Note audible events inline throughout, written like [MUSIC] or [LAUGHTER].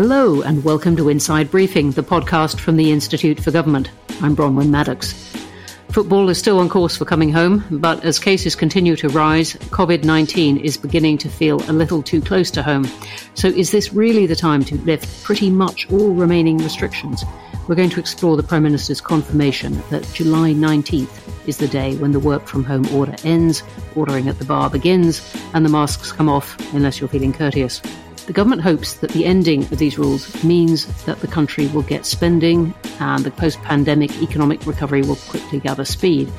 Hello, and welcome to Inside Briefing, the podcast from the Institute for Government. I'm Bronwen Maddox. Football is still on course for coming home, but as cases continue to rise, COVID 19 is beginning to feel a little too close to home. So, is this really the time to lift pretty much all remaining restrictions? We're going to explore the Prime Minister's confirmation that July 19th is the day when the work from home order ends, ordering at the bar begins, and the masks come off unless you're feeling courteous. The government hopes that the ending of these rules means that the country will get spending and the post pandemic economic recovery will quickly gather speed.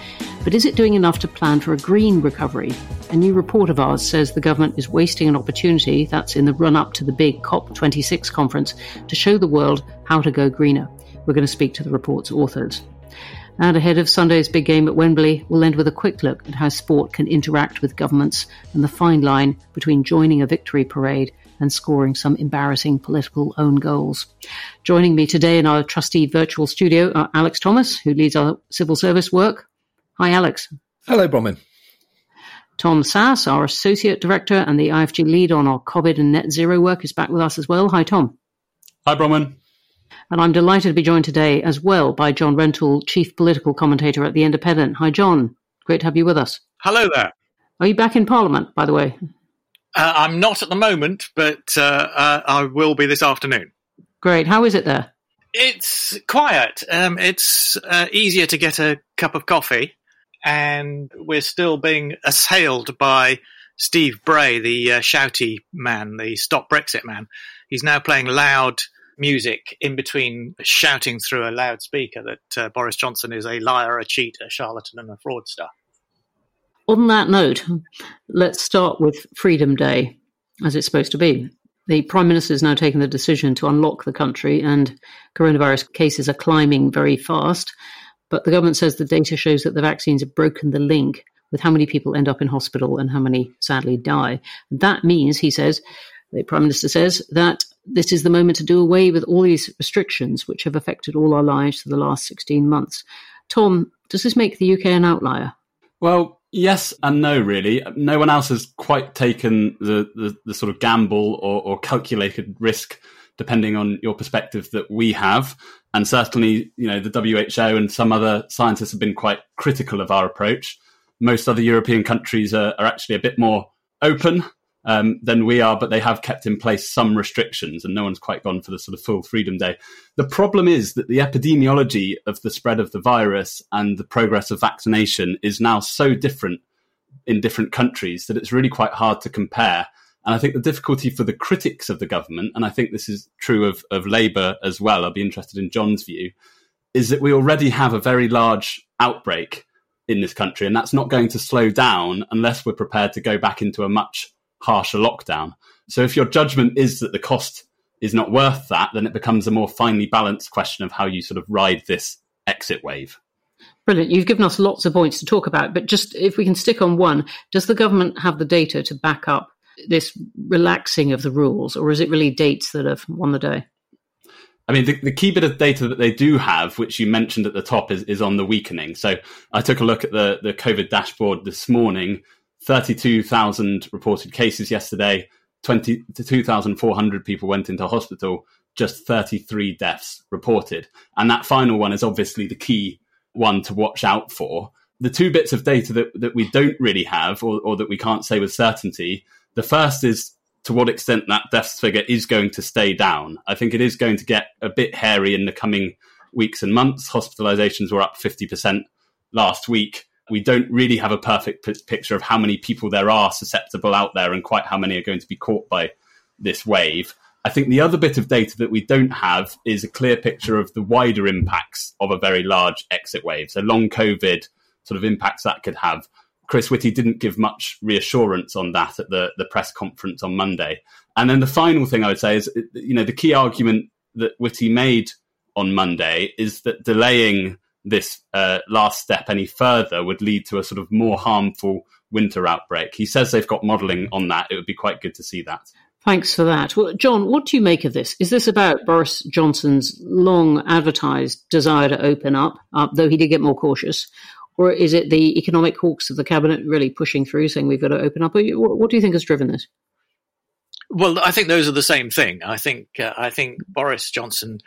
But is it doing enough to plan for a green recovery? A new report of ours says the government is wasting an opportunity, that's in the run up to the big COP26 conference, to show the world how to go greener. We're going to speak to the report's authors. And ahead of Sunday's big game at Wembley, we'll end with a quick look at how sport can interact with governments and the fine line between joining a victory parade and scoring some embarrassing political own goals. Joining me today in our trusty virtual studio are Alex Thomas, who leads our civil service work. Hi, Alex. Hello, Bronwen. Tom Sasse, our associate director and the IFG lead on our COVID and net zero work, is back with us as well. Hi, Tom. Hi, Bronwen. And I'm delighted to be joined today as well by John Rentoul, chief political commentator at The Independent. Hi, John. Great to have you with us. Hello there. Are you back in Parliament, by the way? Uh, I'm not at the moment, but uh, uh, I will be this afternoon. Great. How is it there? It's quiet. Um, it's uh, easier to get a cup of coffee, and we're still being assailed by Steve Bray, the uh, shouty man, the Stop Brexit man. He's now playing loud music in between shouting through a loudspeaker that uh, Boris Johnson is a liar, a cheat, a charlatan, and a fraudster. On that note, let's start with Freedom Day, as it's supposed to be. The Prime Minister is now taking the decision to unlock the country, and coronavirus cases are climbing very fast. But the government says the data shows that the vaccines have broken the link with how many people end up in hospital and how many sadly die. That means, he says, the Prime Minister says, that this is the moment to do away with all these restrictions which have affected all our lives for the last 16 months. Tom, does this make the UK an outlier? Well, Yes and no, really. No one else has quite taken the, the, the sort of gamble or, or, calculated risk, depending on your perspective, that we have. And certainly, you know, the WHO and some other scientists have been quite critical of our approach. Most other European countries are, are actually a bit more open um, than we are, but they have kept in place some restrictions, and no one's quite gone for the sort of full freedom day. The problem is that the epidemiology of the spread of the virus and the progress of vaccination is now so different in different countries that it's really quite hard to compare. And I think the difficulty for the critics of the government, and I think this is true of, of Labour as well, I'll be interested in John's view, is that we already have a very large outbreak in this country, and that's not going to slow down unless we're prepared to go back into a much harsher lockdown. So if your judgment is that the cost is not worth that, then it becomes a more finely balanced question of how you sort of ride this exit wave. Brilliant. You've given us lots of points to talk about, but just if we can stick on one, does the government have the data to back up this relaxing of the rules, or is it really dates that have won the day? I mean, the, the, key bit of data that they do have, which you mentioned at the top, is, is on the weakening. So I took a look at the, the COVID dashboard this morning, 32,000 reported cases yesterday, 22,400 people went into hospital, just 33 deaths reported. And that final one is obviously the key one to watch out for. The two bits of data that, that we don't really have or, or that we can't say with certainty the first is to what extent that deaths figure is going to stay down. I think it is going to get a bit hairy in the coming weeks and months. Hospitalizations were up 50% last week we don't really have a perfect p- picture of how many people there are susceptible out there and quite how many are going to be caught by this wave. I think the other bit of data that we don't have is a clear picture of the wider impacts of a very large exit wave. So long COVID sort of impacts that could have. Chris Whitty didn't give much reassurance on that at the, the press conference on Monday. And then the final thing I would say is, you know, the key argument that Whitty made on Monday is that delaying this uh, last step any further would lead to a sort of more harmful winter outbreak. He says they've got modelling on that. It would be quite good to see that. Thanks for that. Well, John, what do you make of this? Is this about Boris Johnson's long advertised desire to open up, uh, though he did get more cautious? Or is it the economic hawks of the cabinet really pushing through, saying we've got to open up? What do you think has driven this? Well, I think those are the same thing. I think uh, I think Boris Johnson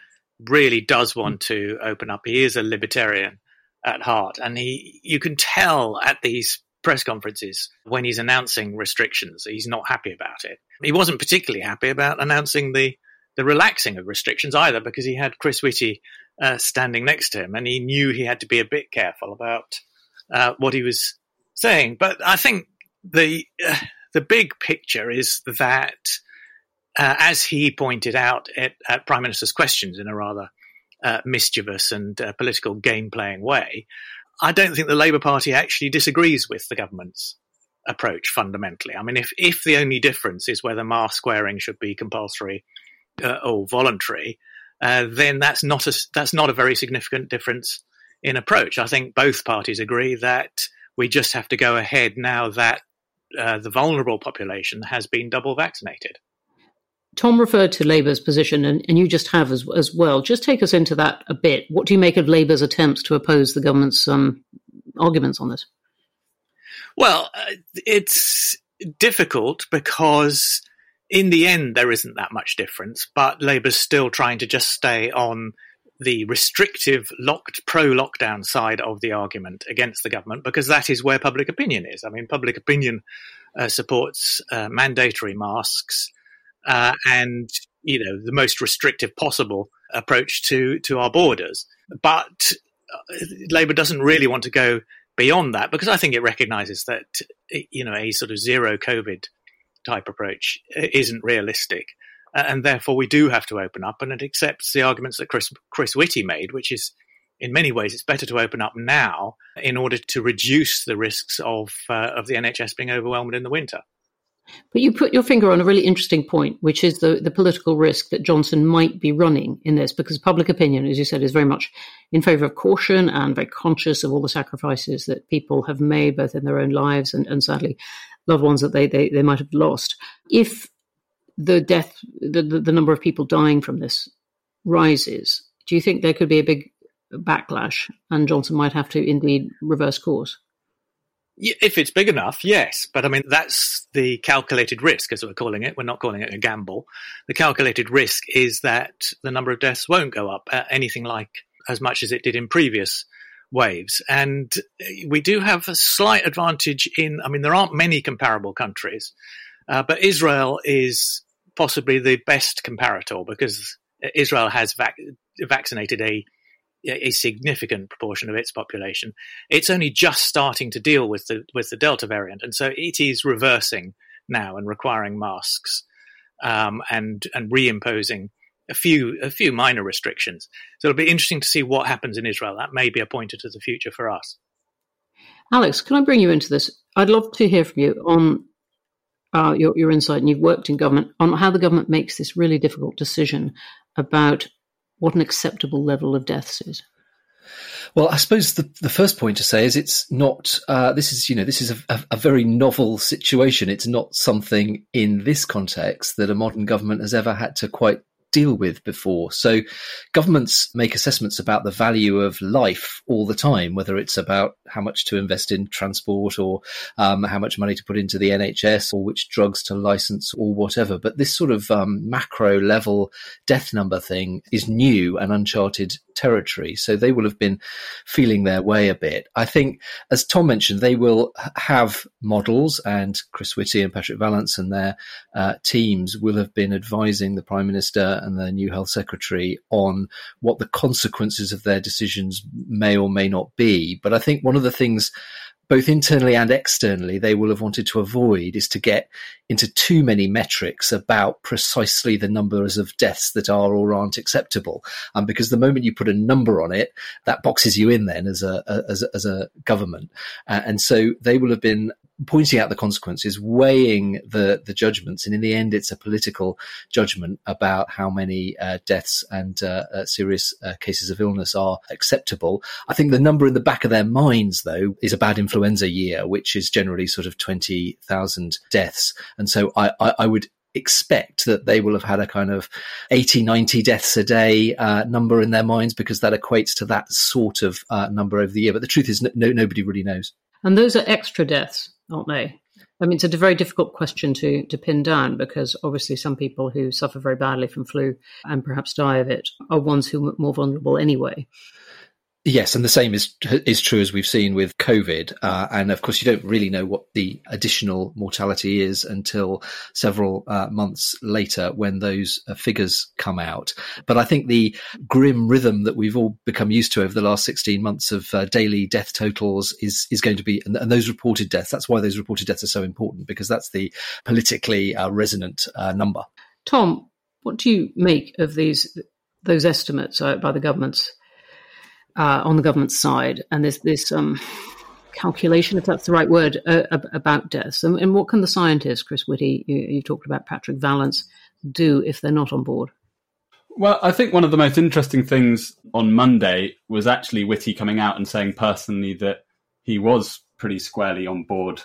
really does want to open up. He is a libertarian at heart, and he you can tell at these press conferences when he's announcing restrictions, he's not happy about it. He wasn't particularly happy about announcing the the relaxing of restrictions either, because he had Chris Whitty uh, standing next to him, and he knew he had to be a bit careful about uh, what he was saying. But I think the uh, the big picture is that, uh, as he pointed out at, at, Prime Minister's questions in a rather uh, mischievous and uh, political game playing way, I don't think the Labour Party actually disagrees with the government's approach fundamentally. I mean, if if the only difference is whether mask wearing should be compulsory uh, or voluntary, uh, then that's not a that's not a very significant difference in approach. I think both parties agree that we just have to go ahead now that uh, the vulnerable population has been double vaccinated. Tom referred to Labour's position, and, and you just have as, as well. Just take us into that a bit. What do you make of Labour's attempts to oppose the government's um, arguments on this? Well, uh, it's difficult because in the end there isn't that much difference, but Labour's still trying to just stay on the restrictive locked pro lockdown side of the argument against the government because that is where public opinion is. I mean, public opinion uh, supports uh, mandatory masks uh, and you know the most restrictive possible approach to to our borders, but uh, Labour doesn't really want to go beyond that because I think it recognises that you know a sort of zero COVID type approach isn't realistic and therefore we do have to open up. And it accepts the arguments that Chris Chris Whitty made, which is in many ways it's better to open up now in order to reduce the risks of uh, of the NHS being overwhelmed in the winter. But you put your finger on a really interesting point, which is the, the political risk that Johnson might be running in this, because public opinion, as you said, is very much in favour of caution and very conscious of all the sacrifices that people have made, both in their own lives and, and sadly loved ones that they, they, they might have lost. If the death, the, the, the number of people dying from this rises, do you think there could be a big backlash and Johnson might have to indeed reverse course? If it's big enough, yes. But I mean, that's the calculated risk, as we're calling it. We're not calling it a gamble. The calculated risk is that the number of deaths won't go up anything like as much as it did in previous waves. And we do have a slight advantage in, I mean, there aren't many comparable countries. Uh, but Israel is possibly the best comparator because Israel has vac- vaccinated a a significant proportion of its population. It's only just starting to deal with the with the Delta variant, and so it is reversing now and requiring masks um, and and reimposing a few a few minor restrictions. So it'll be interesting to see what happens in Israel. That may be a pointer to the future for us. Alex, can I bring you into this? I'd love to hear from you on uh, your, your insight, and you've worked in government, on how the government makes this really difficult decision about what an acceptable level of deaths is. Well, I suppose the, the first point to say is it's not. Uh, this is you know this is a, a, a, very novel situation. It's not something in this context that a modern government has ever had to quite deal with before. So governments make assessments about the value of life all the time, whether it's about how much to invest in transport or um, how much money to put into the NHS or which drugs to license or whatever. But this sort of um, macro level death number thing is new and uncharted territory. So they will have been feeling their way a bit. I think, as Tom mentioned, they will have models, and Chris Whitty and Patrick Vallance and their uh, teams will have been advising the Prime Minister and the new Health Secretary on what the consequences of their decisions may or may not be. But I think one of the things both internally and externally, they will have wanted to avoid is to get into too many metrics about precisely the numbers of deaths that are or aren't acceptable. Um, because the moment you put a number on it, that boxes you in then as a, as a, as a government. Uh, and so they will have been pointing out the consequences, weighing the the judgments, and in the end, it's a political judgment about how many uh, deaths and uh, uh, serious uh, cases of illness are acceptable. I think the number in the back of their minds, though, is a bad influenza year, which is generally sort of twenty thousand deaths, and so I, I, I would expect that they will have had a kind of 80, 90 deaths a day uh, number in their minds because that equates to that sort of uh, number over the year. But the truth is, no, nobody really knows. And those are extra deaths aren't they? I mean, it's a very difficult question to, to pin down because obviously some people who suffer very badly from flu and perhaps die of it are ones who are more vulnerable anyway. Yes, and the same is is true as we've seen with COVID. Uh, and of course, you don't really know what the additional mortality is until several uh, months later when those uh, figures come out. But I think the grim rhythm that we've all become used to over the last 16 months of uh, daily death totals is is going to be, and, and, those reported deaths. That's why those reported deaths are so important because that's the politically uh, resonant uh, number. Tom, what do you make of these those estimates by the governments? Uh, on the government side, and there's this um, calculation, if that's the right word, uh, about deaths. And, and, what can the scientists, Chris Whitty, you, you talked about Patrick Vallance, do if they're not on board? Well, I think one of the most interesting things on Monday was actually Whitty coming out and saying personally that he was pretty squarely on board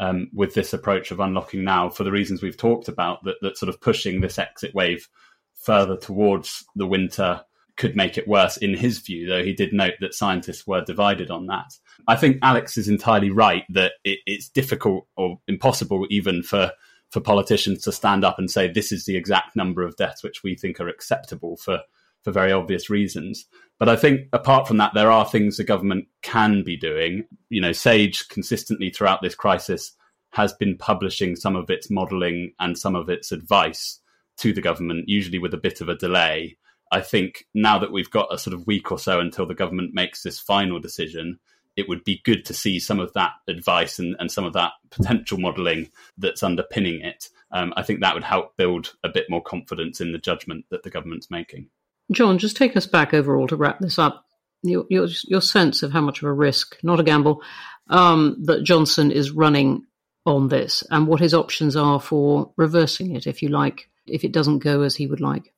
um, with this approach of unlocking now for the reasons we've talked about, that, that sort of pushing this exit wave further towards the winter could make it worse in his view, though he did note that scientists were divided on that. I think Alex is entirely right that it, it's difficult or impossible even for for politicians to stand up and say this is the exact number of deaths which we think are acceptable for for very obvious reasons. But I think apart from that, there are things the government can be doing. You know, Sage consistently throughout this crisis has been publishing some of its modelling and some of its advice to the government, usually with a bit of a delay. I think now that we've got a sort of week or so until the government makes this final decision, it would be good to see some of that advice and, and some of that potential modelling that's underpinning it. Um, I think that would help build a bit more confidence in the judgment that the government's making. John, just take us back overall to wrap this up. Your, your, your sense of how much of a risk, not a gamble, um, that Johnson is running on this and what his options are for reversing it, if you like, if it doesn't go as he would like.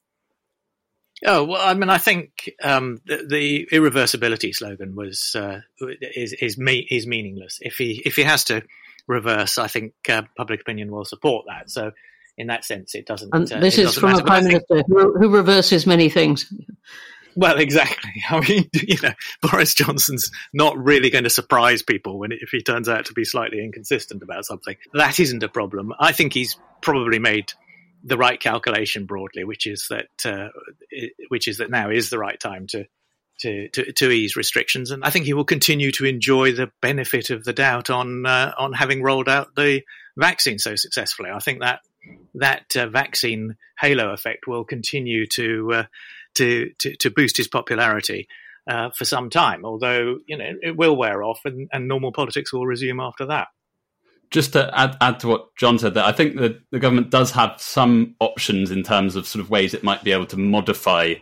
Oh well, I mean, I think um, the, the, irreversibility slogan was uh, is is, me, is meaningless. If he if he has to reverse, I think uh, public opinion will support that. So, in that sense, it doesn't. And uh, this is from matter. a prime minister who, who reverses many things. Well, exactly. [LAUGHS] I mean, [LAUGHS] you know, Boris Johnson's not really going to surprise people when if he turns out to be slightly inconsistent about something. That isn't a problem. I think he's probably made the right calculation broadly, which is that uh, which is that now is the right time to, to, to to ease restrictions, and I think he will continue to enjoy the benefit of the doubt on uh, on having rolled out the vaccine so successfully. I think that that uh, vaccine halo effect will continue to uh, to, to, to boost his popularity. Uh, for some time, although you know it will wear off, and, and normal politics will resume after that just to add, add to what John said, that I think that the government does have some options in terms of sort of ways it might be able to modify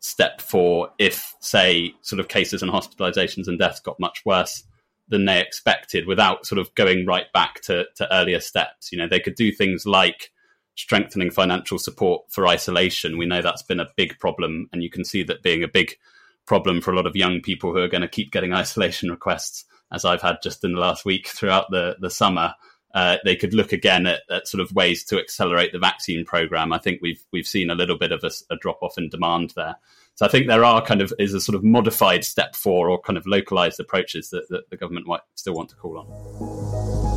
step four if, say, sort of cases and hospitalizations and deaths got much worse than they expected without sort of going right back to, to earlier steps. You know, they could do things like strengthening financial support for isolation. We know that's been a big problem, and you can see that being a big problem for a lot of young people who are going to keep getting isolation [LAUGHS] requests as I've had just in the last week throughout the, the summer, uh, they could look again at, at, sort of ways to accelerate the vaccine program. I think we've we've seen a little bit of a, a drop off in demand there. So I think there are kind of is a sort of modified step four or kind of localized approaches that, that the government might still want to call on.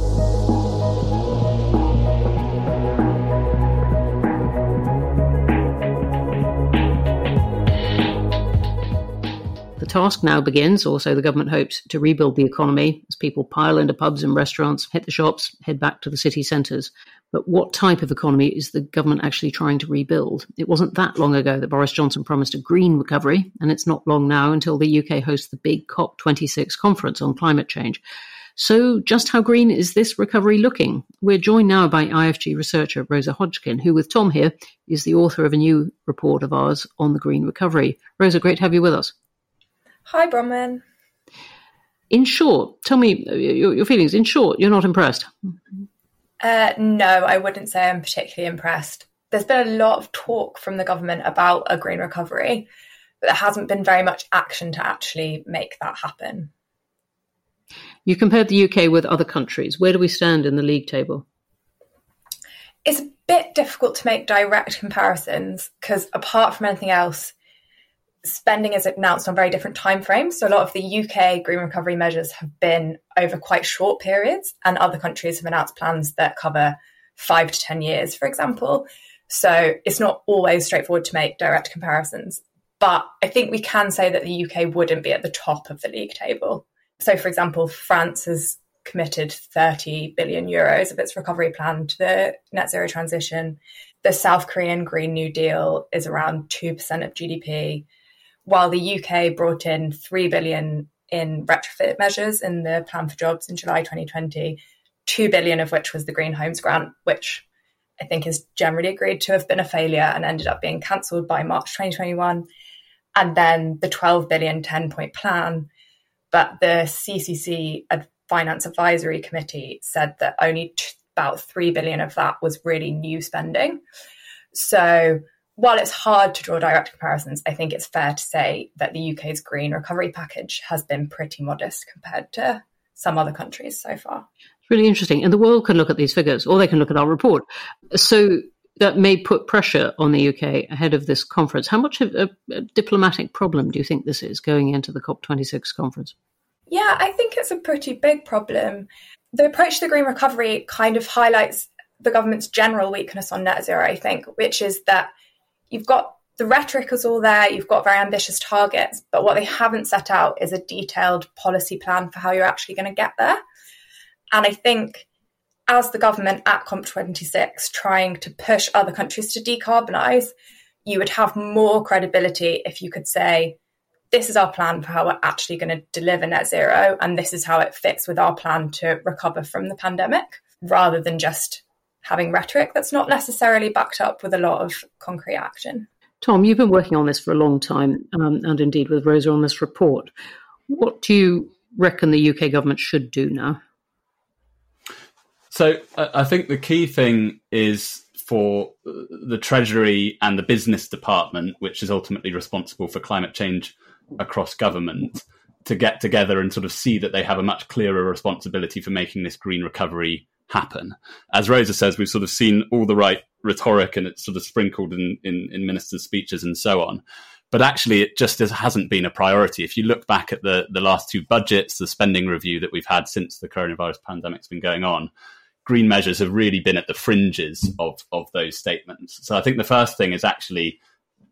Task now begins, or so the government hopes, to rebuild the economy as people pile into pubs and restaurants, hit the shops, head back to the city centres. But what type of economy is the government actually trying to rebuild? It wasn't that long ago that Boris Johnson promised a green recovery, and it's not long now until the UK hosts the big COP26 conference on climate change. So, just how green is this recovery looking? We're joined now by IFG researcher Rosa Hodgkin, who, with Tom here, is the author of a new report of ours on the green recovery. Rosa, great to have you with us. Hi, Bronwen. In short, tell me your, your feelings. In short, you're not impressed. Uh, no, I wouldn't say I'm particularly impressed. There's been a lot of talk from the government about a green recovery, but there hasn't been very much action to actually make that happen. You compared the UK with other countries. Where do we stand in the league table? It's a bit difficult to make direct comparisons because, apart from anything else, spending is announced on very different timeframes. So a lot of the UK green recovery measures have been over quite short periods, and other countries have announced plans that cover five to 10 years, for example. So it's not always straightforward to make direct comparisons. But I think we can say that the UK wouldn't be at the top of the league table. So, for example, France has committed 30 billion euros of its recovery plan to the net zero transition. The South Korean Green New Deal is around 2% of GDP while the UK brought in 3 billion in retrofit measures in the plan for jobs in July 2020, 2 billion of which was the Green Homes Grant, which I think is generally agreed to have been a failure and ended up being cancelled by March 2021. And then the 12 billion 10 point plan. But the CCC Finance Advisory Committee said that only t- about 3 billion of that was really new spending. So while it's hard to draw direct comparisons, I think it's fair to say that the UK's green recovery package has been pretty modest compared to some other countries so far. It's really interesting. And the world can look at these figures or they can look at our report. So that may put pressure on the UK ahead of this conference. How much of a, a diplomatic problem do you think this is going into the COP26 conference? Yeah, I think it's a pretty big problem. The approach to the green recovery kind of highlights the government's general weakness on net zero, I think, which is that you've got the rhetoric is all there, you've got very ambitious targets, but what they haven't set out is a detailed policy plan for how you're actually going to get there. And I think as the government at COP26 trying to push other countries to decarbonise, you would have more credibility if you could say, this is our plan for how we're actually going to deliver net zero, and this is how it fits with our plan to recover from the pandemic, rather than just having rhetoric that's not necessarily backed up with a lot of concrete action. Tom, you've been working on this for a long time, um, and indeed with Rosa on this report. What do you reckon the UK government should do now? So I think the key thing is for the Treasury and the Business Department, which is ultimately responsible for climate change across government, to get together and sort of see that they have a much clearer responsibility for making this green recovery happen. As Rosa says, we've sort of seen all the right rhetoric and it's sort of sprinkled in, in, in ministers' speeches and so on. But actually, it just hasn't been a priority. If you look back at the, the last two budgets, the spending review that we've had since the coronavirus pandemic's been going on, green measures have really been at the fringes of, of those statements. So I think the first thing is actually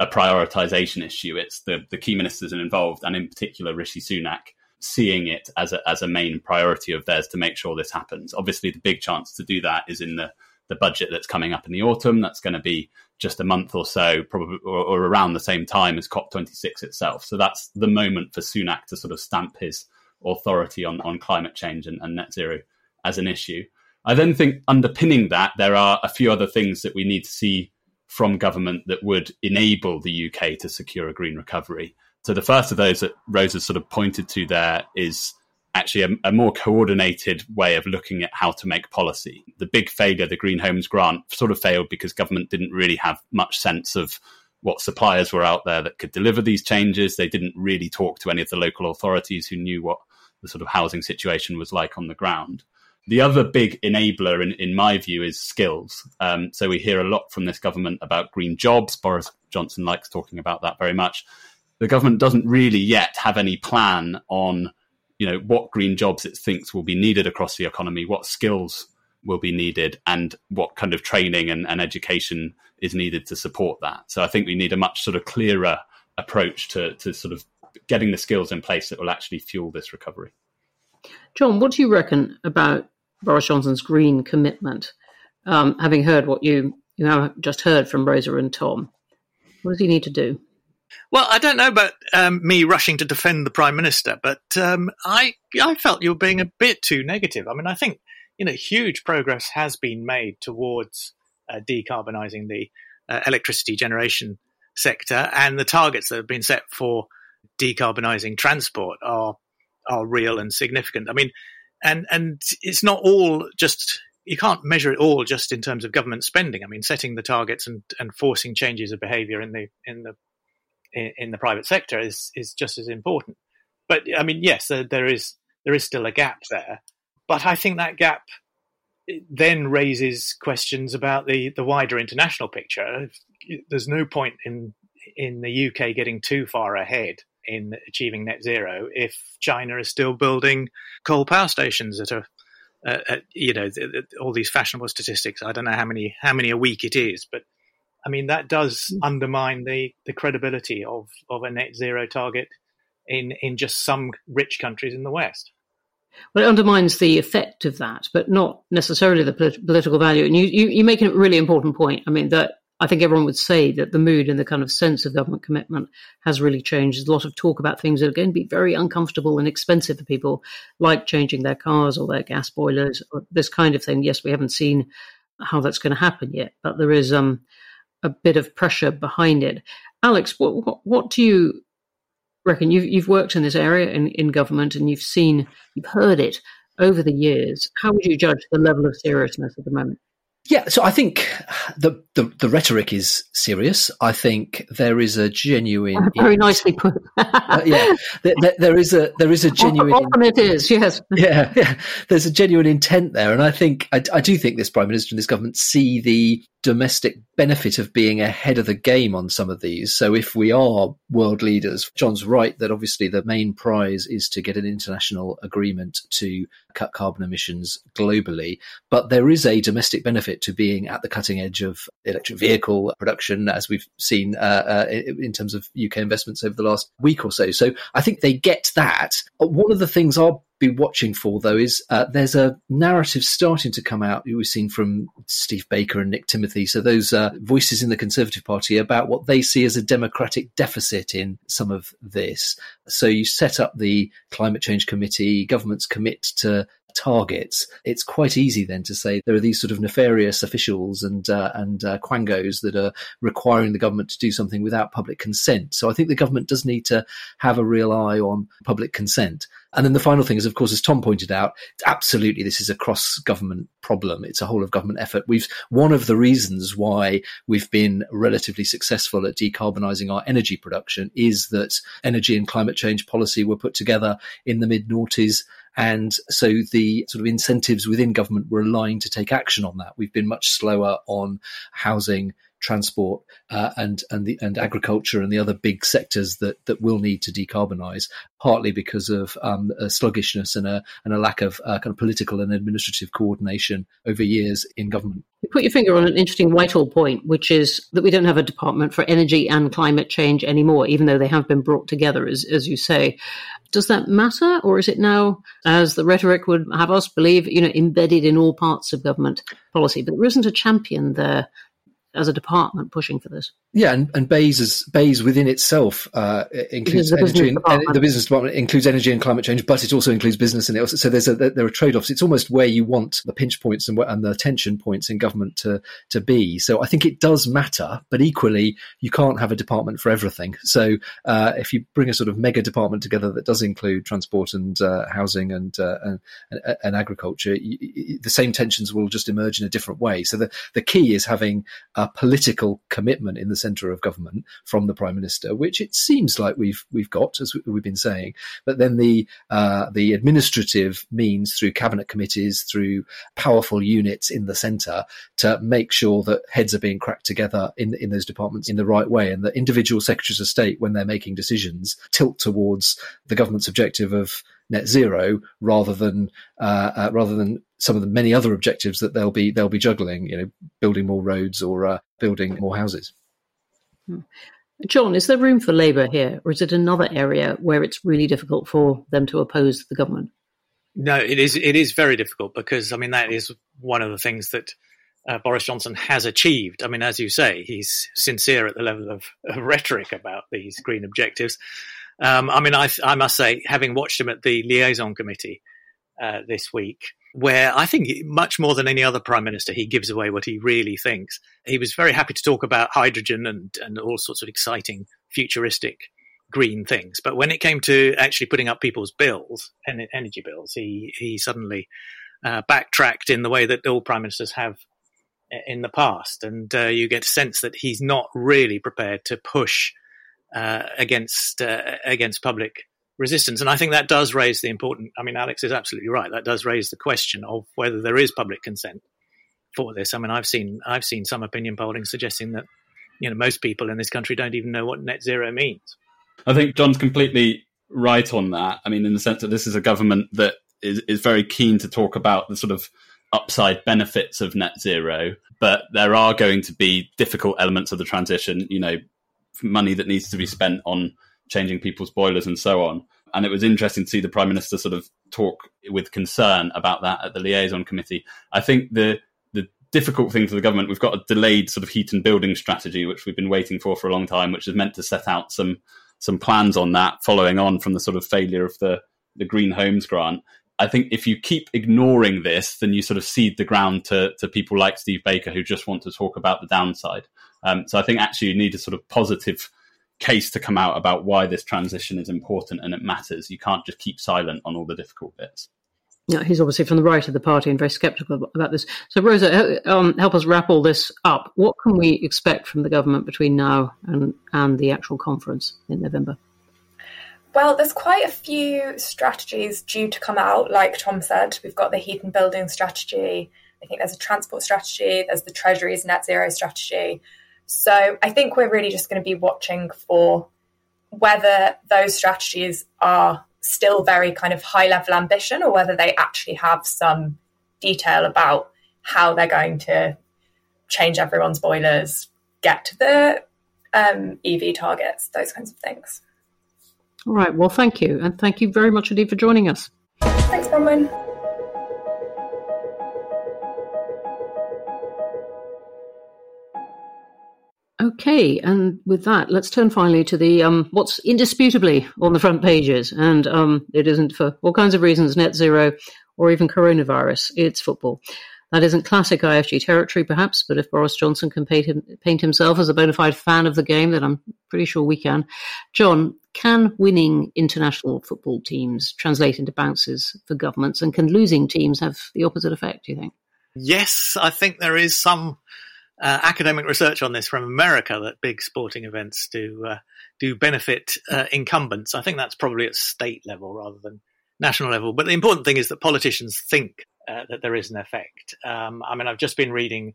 a prioritization issue. It's the, the key ministers involved, and in particular, Rishi Sunak, seeing it as a, as a main priority of theirs to make sure this happens. Obviously, the big chance to do that is in the, the budget that's coming up in the autumn. That's going to be just a month or so, probably, or, or around the same time as COP26 itself. So that's the moment for Sunak to sort of stamp his authority on, on climate change and, and net zero as an issue. I then think underpinning that, there are a few other things that we need to see from government that would enable the UK to secure a green recovery. So the first of those that Rose has sort of pointed to there is actually a, a, more coordinated way of looking at how to make policy. The big failure, the Green Homes Grant, sort of failed because government didn't really have much sense of what suppliers were out there that could deliver these changes. They didn't really talk to any of the local authorities who knew what the sort of housing situation was like on the ground. The other big enabler, in, in my view, is skills. Um, so we hear a lot from this government about green jobs. Boris Johnson likes talking about that very much the government doesn't really yet have any plan on you know what green jobs it thinks will be needed across the economy, what skills will be needed, and what kind of training and, and education is needed to support that. So I think we need a much sort of clearer approach to to sort of getting the skills in place that will actually fuel this recovery. John, what do you reckon about Boris Johnson's green commitment? Um, having heard what you you have just heard from Rosa and Tom, what does he need to do? Well, I don't know about um, me rushing to defend the prime minister, but um, I I felt you were being a bit too negative. I mean, I think you know huge progress has been made towards uh, decarbonising the uh, electricity generation sector, and the targets that have been set for decarbonising transport are are real and significant. I mean, and and it's not all just you can't measure it all just in terms of government spending. I mean, setting the targets and, and forcing changes of behaviour in the in the in, in, the private sector is is just as important. But I mean, yes, there, there is there is still a gap there, but I think that gap then raises questions about the the wider international picture. There's no point in in the UK getting too far ahead in achieving net zero if China is still building coal power stations at a uh, at, you know all these fashionable statistics. I don't know how many how many a week it is, but I mean that does hmm. undermine the the credibility of of a net zero target in in just some rich countries in the West. Well, it undermines the effect of that, but not necessarily the polit- political value. And you, you, you make a really important point. I mean, that I think everyone would say that the mood and the kind of sense of government commitment has really changed. There's a lot of talk about things that are going to be very uncomfortable and expensive for people, like changing their cars or their gas boilers or this kind of thing. Yes, we haven't seen how that's going to happen yet, but there is um, a bit of pressure behind it. Alex, what, what, what do you reckon? You've, you've worked in this area in, in government and you've seen, you've heard it over the years. How would you judge the level of seriousness at the moment? Yeah, so I think the, the, the rhetoric is serious. I think there is a genuine [LAUGHS] very nicely put. uh, yeah, there, there is a there is a [LAUGHS] genuine. Often it is, yes. [LAUGHS] Yeah, yeah. There's a genuine intent there, and I think I, I do think this prime minister and this government see the domestic benefit of being ahead of the game on some of these. So if we are world leaders, John's right that obviously the main prize is to get an international agreement to cut carbon emissions globally. But there is a domestic benefit to being at the cutting edge of electric vehicle production, as we've seen uh, uh, in terms of UK investments over the last week or so. So I think they get that. One of the things I'll be watching for, though, is uh, there's a narrative starting to come out. We've seen from Steve Baker and Nick Timothy, so those uh, voices in the Conservative Party about what they see as a democratic deficit in some of this. So you set up the Climate Change Committee, governments commit to targets, it's quite easy then to say there are these sort of nefarious officials and uh, and uh, quangos that are requiring the government to do something without public consent. So I think the government does need to have a real eye on public consent. And then the final thing is, of course, as Tom pointed out, absolutely this is a cross government problem. It's a whole of government effort. We've one of the reasons why we've been relatively successful at decarbonising our energy production is that energy and climate change policy were put together in the mid noughties. And so the sort of incentives within government were aligned to take action on that. We've been much slower on housing, transport uh, and and the and agriculture and the other big sectors that that will need to decarbonize partly because of um, a sluggishness and a and a lack of uh, kind of political and administrative coordination over years in government. You put your finger on an interesting Whitehall point, which is that we don't have a department for energy and climate change anymore, even though they have been brought together, as as you say. Does that matter, or is it now, as the rhetoric would have us believe, you know, embedded in all parts of government policy? But there isn't a champion there as a department pushing for this. Yeah, and, and BEIS is BEIS within itself uh, includes energy and, and, the business department includes energy and climate change, but it also includes business and it also, so there's a, there are trade offs. It's almost where you want the pinch points and, and the tension points in government to to be. So I think it does matter, but equally you can't have a department for everything. So uh, if you bring a sort of mega department together that does include transport and uh, housing and, uh, and, and agriculture, you, the same tensions will just emerge in a different way. So the the key is having a political commitment in the centre of government from the prime minister, which it seems like we've we've got, as we've been saying. But then the uh, the administrative means through cabinet committees, through powerful units in the centre, to make sure that heads are being cracked together in in those departments in the right way, and that individual secretaries of state, when they're making decisions, tilt towards the government's objective of net zero rather than uh, uh, rather than some of the many other objectives that they'll be they'll be juggling. You know, building more roads or uh, building more houses. Hmm. John, is there room for Labour here, or is it another area where it's really difficult for them to oppose the government? No, it is. It is very difficult because I mean that is one of the things that uh, Boris Johnson has achieved. I mean, as you say, he's sincere at the level of, of rhetoric about these green objectives. Um, I mean, I, I, must say, having watched him at the liaison committee uh, this week, where I think much more than any other prime minister, he gives away what he really thinks. He was very happy to talk about hydrogen and, and all sorts of exciting, futuristic green things. But when it came to actually putting up people's bills, energy bills, he, he suddenly uh, backtracked in the way that all prime ministers have in the past. And uh, you get a sense that he's not really prepared to push uh, against uh, against public resistance. And I think that does raise the important. I mean, Alex is absolutely right. That does raise the question of whether there is public consent for this. I mean, I've seen I've seen some opinion polling suggesting that you know, most people in this country don't even know what net zero means. I think John's completely right on that. I mean, in the sense that this is a government that is, is very keen to talk about the sort of upside benefits of net zero, but there are going to be difficult elements of the transition, you know, money that needs to be spent on changing people's boilers and so on. And it was interesting to see the Prime Minister sort of talk with concern about that at the liaison committee. I think the the difficult thing for the government, we've got a delayed sort of heat and building strategy, which we've been waiting for for a long time, which is meant to set out some some plans on that, following on from the sort of failure of the the Green Homes grant. I think if you keep ignoring this, then you sort of cede the ground to, to people like Steve Baker who just want to talk about the downside. Um, so I think actually you need a sort of positive case to come out about why this transition is important and it matters. You can't just keep silent on all the difficult bits. Yeah, he's obviously from the right of the party and very sceptical about this. So, Rosa, um, help us wrap all this up. What can we expect from the government between now and, and the actual conference in November? Well, there's quite a few strategies due to come out. Like Tom said, we've got the heat and building strategy. I think there's a transport strategy. There's the Treasury's net zero strategy. So I think we're really just going to be watching for whether those strategies are still very kind of high level ambition or whether they actually have some detail about how they're going to change everyone's boilers, get to the um, EV targets, those kinds of things. All right. Well, thank you. And thank you very much indeed for joining us. Thanks, Bronwen. Okay, and with that, let's turn finally to the um, what's indisputably on the front pages, and um, it isn't for all kinds of reasons, net zero or even coronavirus. It's football. That isn't classic IFG territory, perhaps, but if Boris Johnson can paint, him, paint himself as a bona fide fan of the game, then I'm pretty sure we can. John, can winning international football teams translate into bounces for governments, and can losing teams have the opposite effect, do you think? Yes, I think there is some uh, academic research on this from America that big sporting events do uh, do benefit uh, incumbents. I think that's probably at state level rather than national level. But the important thing is that politicians think uh, that there is an effect. Um, I mean, I've just been reading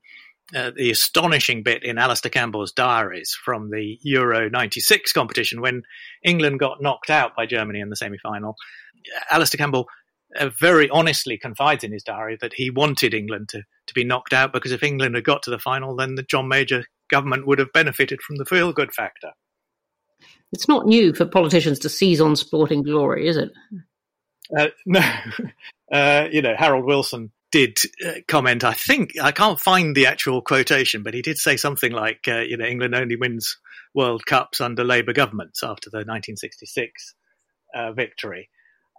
uh, the astonishing bit in Alastair Campbell's diaries from the Euro 96 competition when England got knocked out by Germany in the semi final. Alastair Campbell uh, very honestly confides in his diary that he wanted England to, to be knocked out because if England had got to the final, then the John Major government would have benefited from the feel good factor. It's not new for politicians to seize on sporting glory, is it? Uh, no, [LAUGHS] uh, you know, Harold Wilson did uh, comment. I think I can't find the actual quotation, but he did say something like, uh, "You know, England only wins World Cups under Labour governments after the 1966 uh, victory."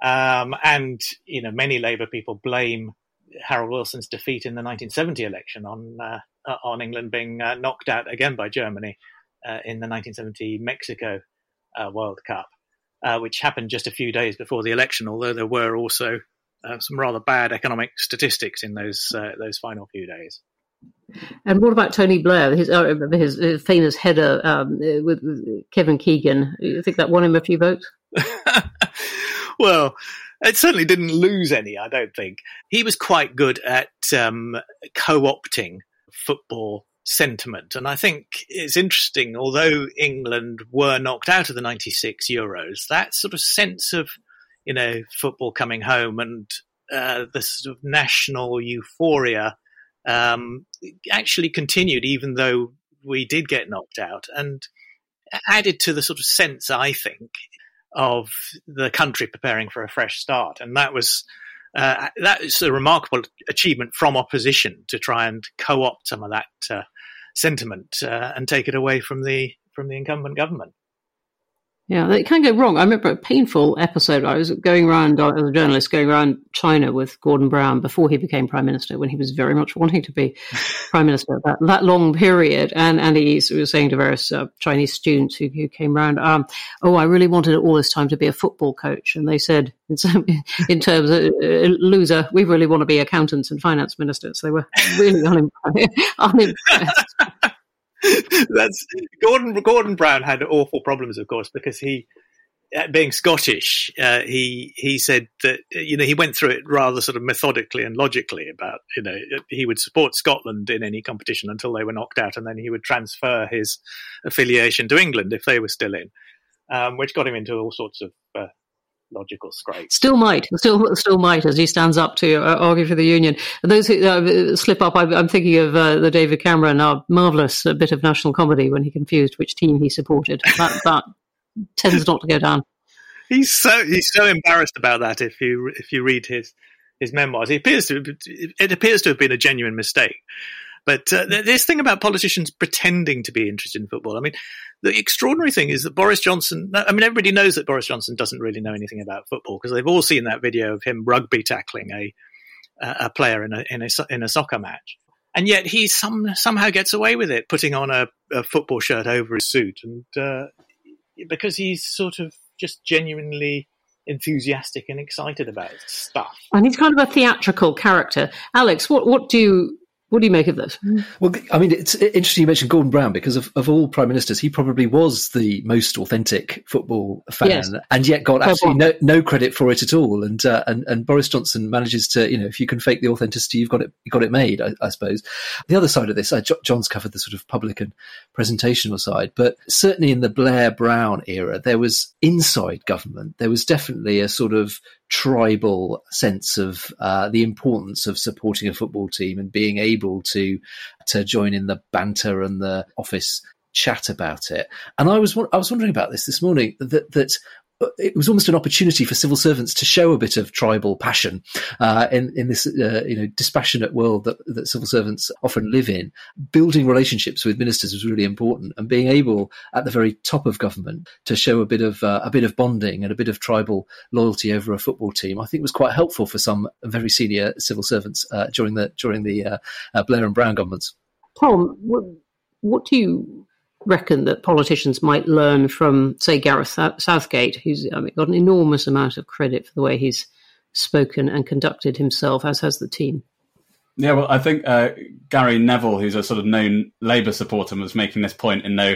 Um, and you know, many Labour people blame Harold Wilson's defeat in the 1970 election on on England being knocked out again by Germany in the 1970 Mexico World Cup uh, which happened just a few days before the election. Although there were also uh, some rather bad economic statistics in those uh, those final few days. And what about Tony Blair, his, uh, his, his famous header um, with, with, Kevin Keegan? You think that won him a few votes? [LAUGHS] well, it certainly didn't lose any. I don't think he was quite good at um, co-opting football sentiment. And I think it's interesting, although England were knocked out of the 96 Euros, that sort of sense of, you know, football coming home and uh, the sort of national euphoria um, actually continued, even though we did get knocked out, and added to the sort of sense, I think, of the country preparing for a fresh start. And that was. Uh, that is a remarkable achievement from opposition to try and co-opt some of that uh, sentiment uh, and take it away from the from the incumbent government. Yeah, it can go wrong. I remember a painful episode. I was going around as a journalist, going around China with Gordon Brown before he became prime minister, when he was very much wanting to be [LAUGHS] prime minister. That that long period, and and he was saying to various uh, Chinese students who, who came around, um, "Oh, I really wanted all this time to be a football coach," and they said, in, [LAUGHS] in terms of uh, loser, we really want to be accountants and finance ministers. They were really [LAUGHS] unimpressed. That's Gordon. Gordon Brown had awful problems, of course, because he uh, being Scottish, uh, he he said that you know he went through it rather sort of methodically and logically about you know he would support Scotland in any competition until they were knocked out, and then he would transfer his affiliation to England if they were still in, um, which got him into all sorts of uh, logical scrape. Still might, still still might, as he stands up to uh, argue for the union. those who uh, slip up, I'm, I'm thinking of uh, the David Cameron, our marvellous bit of national comedy when he confused which team he supported. That, [LAUGHS] that tends not to go down. He's so he's so embarrassed about that. If you if you read his his memoirs, he appears to it appears to have been a genuine mistake. But uh, this thing about politicians pretending to be interested in football, I mean, the extraordinary thing is that Boris Johnson, I mean, everybody knows that Boris Johnson doesn't really know anything about football because they've all seen that video of him rugby tackling a, a player in a, in a, in a soccer match. And yet he some, somehow gets away with it, putting on a, a football shirt over his suit. And uh, because he's sort of just genuinely enthusiastic and excited about stuff. And he's kind of a theatrical character. Alex, what, what do you what do you make of this? Well, I mean, it's interesting you mentioned Gordon Brown because of, of all prime ministers, he probably was the most authentic football fan, yes. and yet got absolutely no, no credit for it at all. And, uh, and and Boris Johnson manages to, you know, if you can fake the authenticity, you've got it, you got it made, I, I suppose. The other side of this, uh, John's covered the sort of public and presentational side, but certainly in the Blair Brown era, there was inside government. There was definitely a sort of tribal sense of uh, the importance of supporting a football team and being able to to join in the banter and the office chat about it. And I was I was wondering about this this morning that that it was almost an opportunity for civil servants to show a bit of tribal passion uh, in in this uh, you know dispassionate world that, that civil servants often live in. Building relationships with ministers was really important, and being able at the very top of government to show a bit of uh, a bit of bonding and a bit of tribal loyalty over a football team, I think was quite helpful for some very senior civil servants uh, during the during the uh, uh, Blair and Brown governments. Tom, what, what do you reckon that politicians might learn from, say, Gareth Southgate, who's I mean, got an enormous amount of credit for the way he's spoken and conducted himself, as has the team. Yeah, well, I think uh, Gary Neville, who's a sort of known Labour supporter, was making this point in no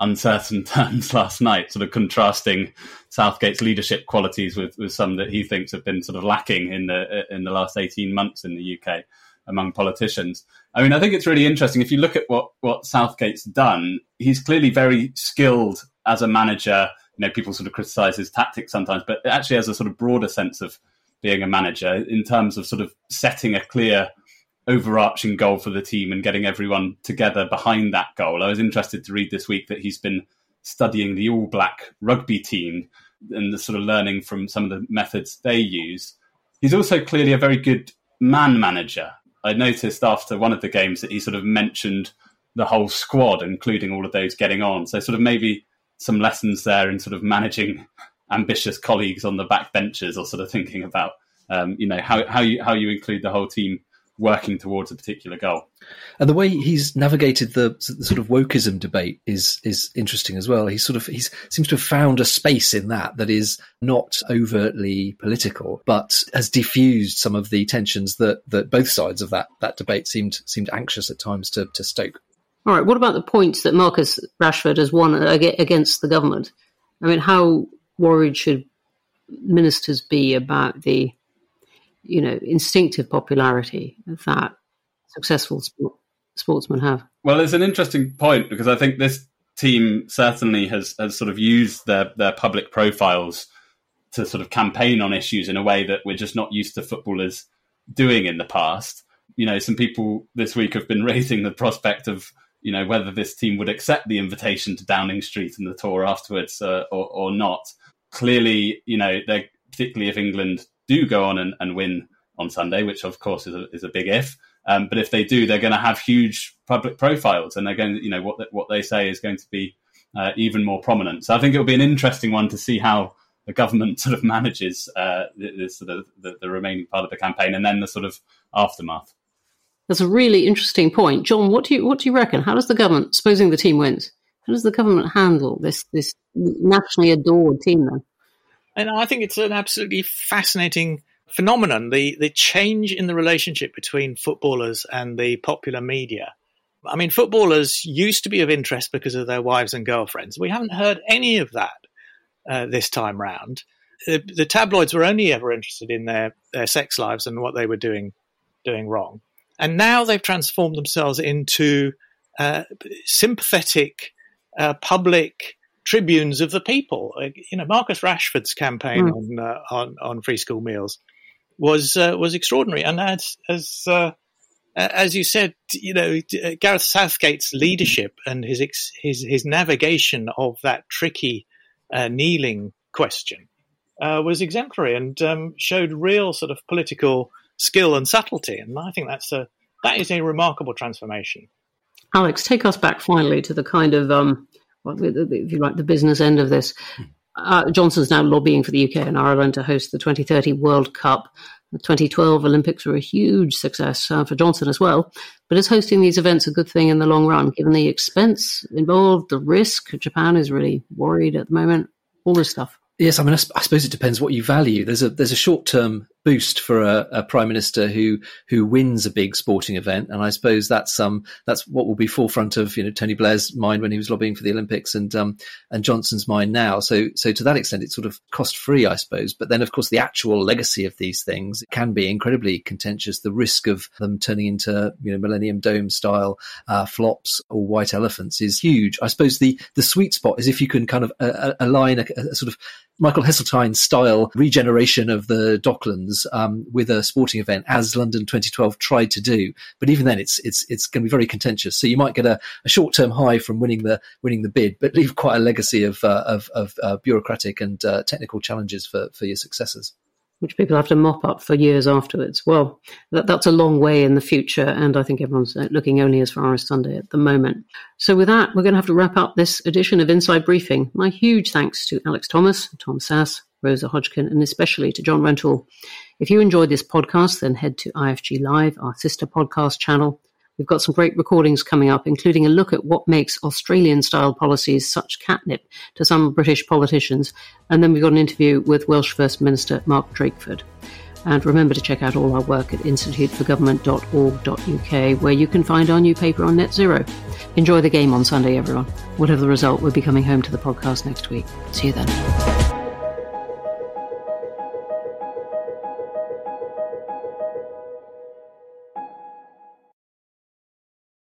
uncertain [LAUGHS] terms last night, sort of contrasting Southgate's leadership qualities with, with some that he thinks have been sort of lacking in the in the last eighteen months in the UK among politicians. I mean, I think it's really interesting. If you look at what, what Southgate's done, he's clearly very skilled as a manager. You know, people sort of criticize his tactics sometimes, but actually has a sort of broader sense of being a manager in terms of sort of setting a clear overarching goal for the team and getting everyone together behind that goal. I was interested to read this week that he's been studying the All Black rugby team and the sort of learning from some of the methods they use. He's also clearly a very good man manager. I noticed after one of the games that he sort of mentioned the whole squad, including all of those getting on. So, sort of maybe some lessons there in sort of managing [LAUGHS] ambitious colleagues on the back benches, or sort of thinking about, um, you know, how how you how you include the whole team working towards a particular goal. And the way he's navigated the, the, sort of wokeism debate is is interesting as well. He sort of he seems to have found a space in that that is not overtly political, but has diffused some of the tensions that that both sides of that that debate seemed seemed anxious at times to to stoke. All right. What about the points that Marcus Rashford has won against the government? I mean, how worried should ministers be about the you know, instinctive popularity that successful sport, sportsmen have. Well, it's an interesting point because I think this team certainly has, has sort of used their, their public profiles to sort of campaign on issues in a way that we're just not used to footballers doing in the past. You know, some people this week have been [LAUGHS] raising the prospect of, you know, whether this team would accept the invitation to Downing Street and the tour afterwards uh, or, or not. Clearly, you know, they're, particularly if England do go on and, and win on Sunday, which of course is a, is a big if. Um, but if they do, they're going to have huge public profiles, and they're going, to, you know, what what they say is going to be uh, even more prominent. So I think it'll be an interesting one to see how the government [LAUGHS] sort of manages uh, this of the, the, remaining part of the campaign, and then the sort of aftermath. That's a really interesting point, John. What do you what do you reckon? How does the government, supposing the team wins, how does the government handle this this nationally adored team then? And I think it's an absolutely fascinating phenomenon the, the change in the relationship between footballers and the popular media. I mean, footballers used to be of interest because of their wives and girlfriends. We haven't heard any of that uh, this time round. The, the, tabloids were only ever interested in their, their sex lives and what they were doing doing wrong, and now they've transformed themselves into uh, sympathetic uh, public tribunes of the people. You know, Marcus Rashford's campaign mm. on, uh, on, on free school meals was uh, was extraordinary, and as as uh, as you said, you know, Gareth Southgate's leadership and his his his navigation of that tricky uh, kneeling question uh, was exemplary and um, showed real sort of political skill and subtlety, and I think that's a that is a remarkable transformation. Alex, take us back finally to the kind of um, if you like, the business end of this. Uh, Johnson's now lobbying for the UK and Ireland to host the 2030 World Cup. The 2012 Olympics were a huge success uh, for Johnson as well. But is hosting these events a good thing in the long run, given the expense involved, the risk? Japan is really worried at the moment, all this stuff. Yes, I mean, I, suppose it depends what you value. There's a there's a short term boost for a, a, prime minister who who wins a big sporting event, and I suppose that's um that's what will be forefront of you know Tony Blair's mind when he was lobbying for the Olympics, and um and Johnson's mind now. So so to that extent, it's sort of cost free, I suppose. But then, of course, the actual legacy of these things can be incredibly contentious. The risk of them turning into you know Millennium Dome style uh, flops or white elephants is huge. I suppose the the sweet spot is if you can kind of uh, uh align a, a sort of Michael Heseltine style regeneration of the Docklands um, with a sporting event, as London 2012 tried to do. But even then, it's it's it's going to be very contentious. So you might get a, a short term high from winning the winning the bid, but leave quite a legacy of uh, of, of uh, bureaucratic and uh, technical challenges for for your successors which people have to mop up for years afterwards. Well, that, that's a long way in the future, and I think everyone's uh, looking only as far as Sunday at the moment. So, with that, we're going to have to wrap up this edition of Inside Briefing. My huge thanks to Alex Thomas, Tom Sasse, Rosa Hodgkin, and especially to John Rentoul. If you enjoyed this podcast, then head to IFG Live, our sister podcast channel, We've got some great recordings coming up, including a look at what makes Australian style policies such catnip to some British politicians. And then we've got an interview with Welsh First Minister Mark Drakeford. And remember to check out all our work at instituteforgovernment.org.uk, where you can find our new paper on net zero. Enjoy the game on Sunday, everyone. Whatever the result, we'll be coming home to the podcast next week. See you then.